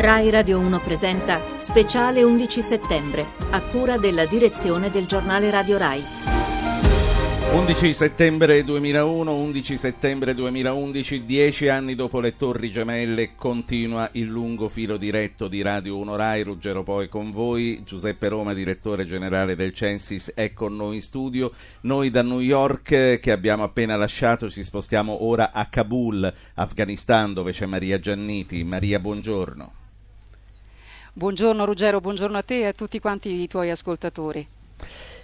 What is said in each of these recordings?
Rai Radio 1 presenta Speciale 11 settembre, a cura della direzione del giornale Radio Rai. 11 settembre 2001, 11 settembre 2011, dieci anni dopo le Torri Gemelle, continua il lungo filo diretto di Radio 1 Rai, Ruggero poi con voi, Giuseppe Roma, direttore generale del Censis, è con noi in studio. Noi da New York, che abbiamo appena lasciato, ci spostiamo ora a Kabul, Afghanistan, dove c'è Maria Gianniti. Maria, buongiorno. Buongiorno Ruggero, buongiorno a te e a tutti quanti i tuoi ascoltatori.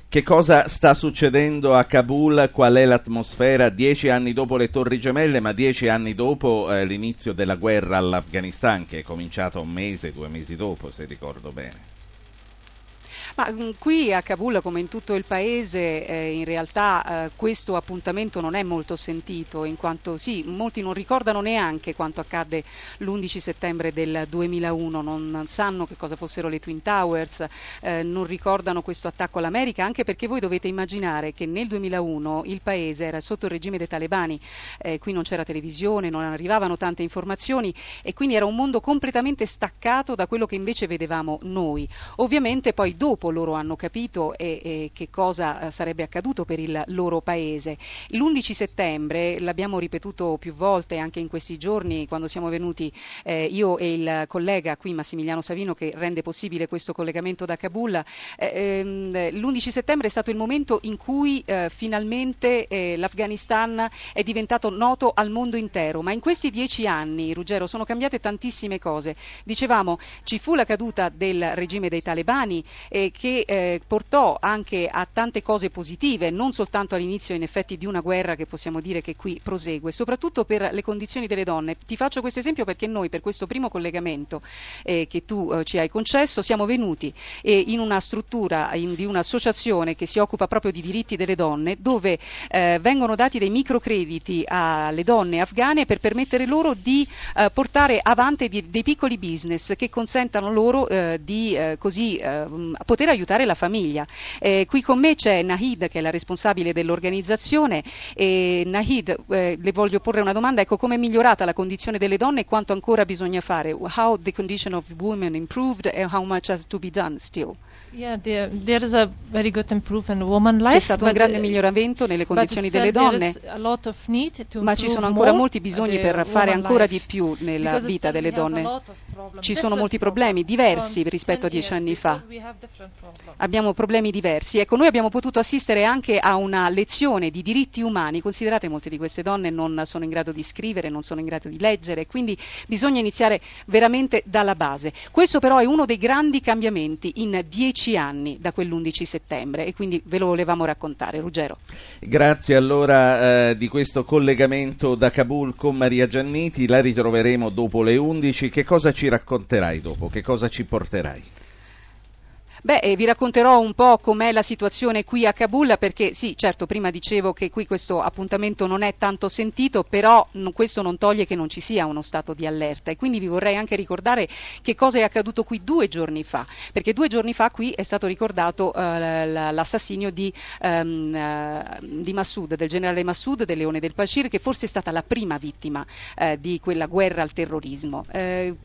Che cosa sta succedendo a Kabul? Qual è l'atmosfera dieci anni dopo le Torri Gemelle, ma dieci anni dopo eh, l'inizio della guerra all'Afghanistan, che è cominciata un mese, due mesi dopo, se ricordo bene? Ma mm, qui a Kabul, come in tutto il paese, eh, in realtà eh, questo appuntamento non è molto sentito, in quanto sì, molti non ricordano neanche quanto accadde l'11 settembre del 2001, non sanno che cosa fossero le Twin Towers, eh, non ricordano questo attacco all'America, anche perché voi dovete immaginare che nel 2001 il paese era sotto il regime dei talebani, eh, qui non c'era televisione, non arrivavano tante informazioni e quindi era un mondo completamente staccato da quello che invece vedevamo noi. Ovviamente poi dopo dopo loro hanno capito e, e che cosa eh, sarebbe accaduto per il loro paese. L'11 settembre, l'abbiamo ripetuto più volte anche in questi giorni quando siamo venuti eh, io e il collega qui Massimiliano Savino che rende possibile questo collegamento da Kabul, eh, ehm, l'11 settembre è stato il momento in cui eh, finalmente eh, l'Afghanistan è diventato noto al mondo intero, ma in questi dieci anni, Ruggero, sono cambiate tantissime cose. Dicevamo, ci fu la caduta del regime dei talebani eh, che eh, portò anche a tante cose positive, non soltanto all'inizio in effetti di una guerra che possiamo dire che qui prosegue, soprattutto per le condizioni delle donne. Ti faccio questo esempio perché noi per questo primo collegamento eh, che tu eh, ci hai concesso siamo venuti eh, in una struttura in, di un'associazione che si occupa proprio di diritti delle donne dove eh, vengono dati dei microcrediti alle donne afghane per permettere loro di eh, portare avanti di, dei piccoli business che consentano loro di così poter poter aiutare la famiglia. Eh, qui con me c'è Nahid che è la responsabile dell'organizzazione e Nahid eh, le voglio porre una domanda, ecco come è migliorata la condizione delle donne e quanto ancora bisogna fare? How the condition of women improved and how much has to be done still? Yeah, there, life. C'è stato un grande miglioramento nelle condizioni delle donne, ma ci sono ancora molti bisogni per fare ancora life. di più nella vita delle donne. Ci sono molti problemi diversi rispetto a dieci anni fa. Abbiamo problemi diversi. Ecco, noi abbiamo potuto assistere anche a una lezione di diritti umani. Considerate, molte di queste donne non sono in grado di scrivere, non sono in grado di leggere, quindi bisogna iniziare veramente dalla base. Questo però è uno dei grandi cambiamenti in dieci dieci anni da quell'11 settembre e quindi ve lo volevamo raccontare. Ruggero. Grazie allora eh, di questo collegamento da Kabul con Maria Gianniti, la ritroveremo dopo le 11. Che cosa ci racconterai dopo? Che cosa ci porterai? Beh, eh, vi racconterò un po' com'è la situazione qui a Kabul perché sì, certo, prima dicevo che qui questo appuntamento non è tanto sentito, però questo non toglie che non ci sia uno stato di allerta e quindi vi vorrei anche ricordare che cosa è accaduto qui due giorni fa, perché due giorni fa qui è stato ricordato uh, l'assassinio di, um, uh, di, Massoud, del generale Massoud del Leone del Pashir, che forse è stata la prima vittima uh, di quella guerra al terrorismo.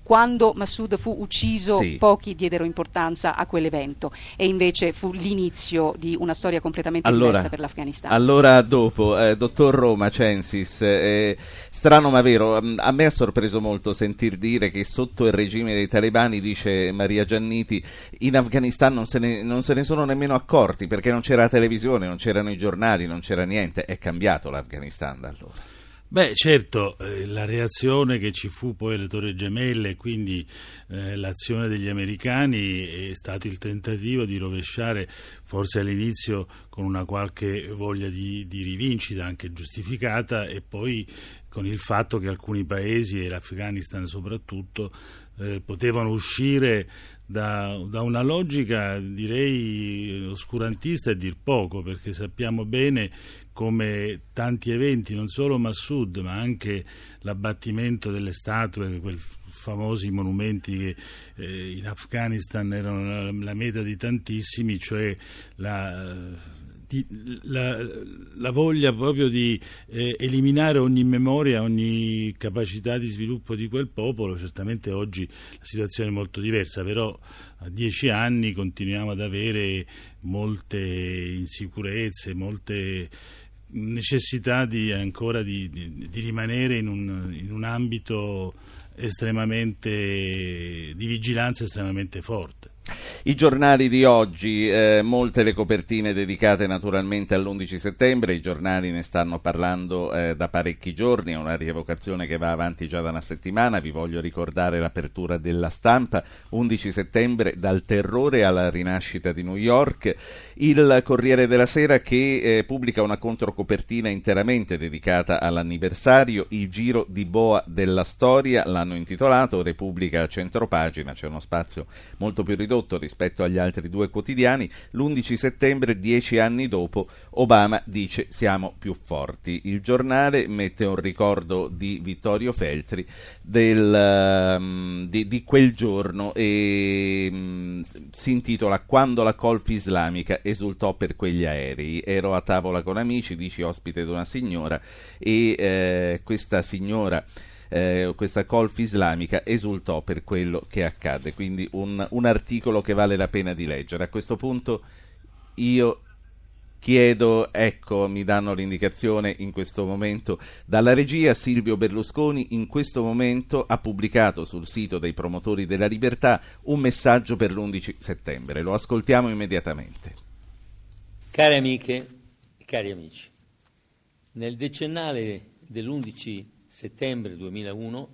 quando Massoud fu ucciso, sì. pochi diedero importanza a quell'evento momento e invece fu l'inizio di una storia completamente allora, diversa per l'Afghanistan. Allora dopo, eh, dottor Roma Censis, eh, strano ma vero, mm, a me ha sorpreso molto sentir dire che sotto il regime dei talebani, dice Maria Gianniti, in Afghanistan non se ne, non se ne sono nemmeno accorti perché non c'era la televisione, non c'erano i giornali, non c'era niente, è cambiato l'Afghanistan da allora. Beh, certo, eh, la reazione che ci fu poi alle Torri Gemelle quindi eh, l'azione degli americani è stato il tentativo di rovesciare, forse all'inizio con una qualche voglia di, di rivincita anche giustificata e poi con il fatto che alcuni paesi e l'Afghanistan soprattutto eh, potevano uscire da, da, una logica direi oscurantista e dir poco perché sappiamo bene come tanti eventi, non solo Massoud, ma anche l'abbattimento delle statue, quei famosi monumenti che eh, in Afghanistan erano la, la, meta di tantissimi, cioè la la, la, voglia proprio di eh, eliminare ogni memoria, ogni capacità di sviluppo di quel popolo. Certamente oggi la situazione è molto diversa, però a dieci anni continuiamo ad avere molte insicurezze, molte necessità di, ancora di, di, di rimanere in un, in un ambito estremamente di vigilanza estremamente forte. I giornali di oggi, eh, molte le copertine dedicate naturalmente all'11 settembre, i giornali ne stanno parlando eh, da parecchi giorni, è una rievocazione che va avanti già da una settimana, vi voglio ricordare l'apertura della stampa, 11 settembre dal terrore alla rinascita di New York, il Corriere della Sera che eh, pubblica una controcopertina interamente dedicata all'anniversario, il giro di boa della storia, l'hanno intitolato Repubblica a centropagina, c'è uno spazio molto più ridotto ridotto rispetto agli altri due quotidiani, l'11 settembre, dieci anni dopo, Obama dice siamo più forti. Il giornale mette un ricordo di Vittorio Feltri del, um, di, di, quel giorno e um, si intitola Quando la colf islamica esultò per quegli aerei. Ero a tavola con amici, dici ospite di una signora e eh, questa signora eh, questa colf islamica esultò per quello che accadde. Quindi un, un articolo che vale la pena di leggere. A questo punto io chiedo, ecco, mi danno l'indicazione in questo momento dalla regia, Silvio Berlusconi in questo momento ha pubblicato sul sito dei promotori della libertà un messaggio per l'11 settembre. Lo ascoltiamo immediatamente. Care amiche e cari amici, nel decennale dell'11 settembre 2001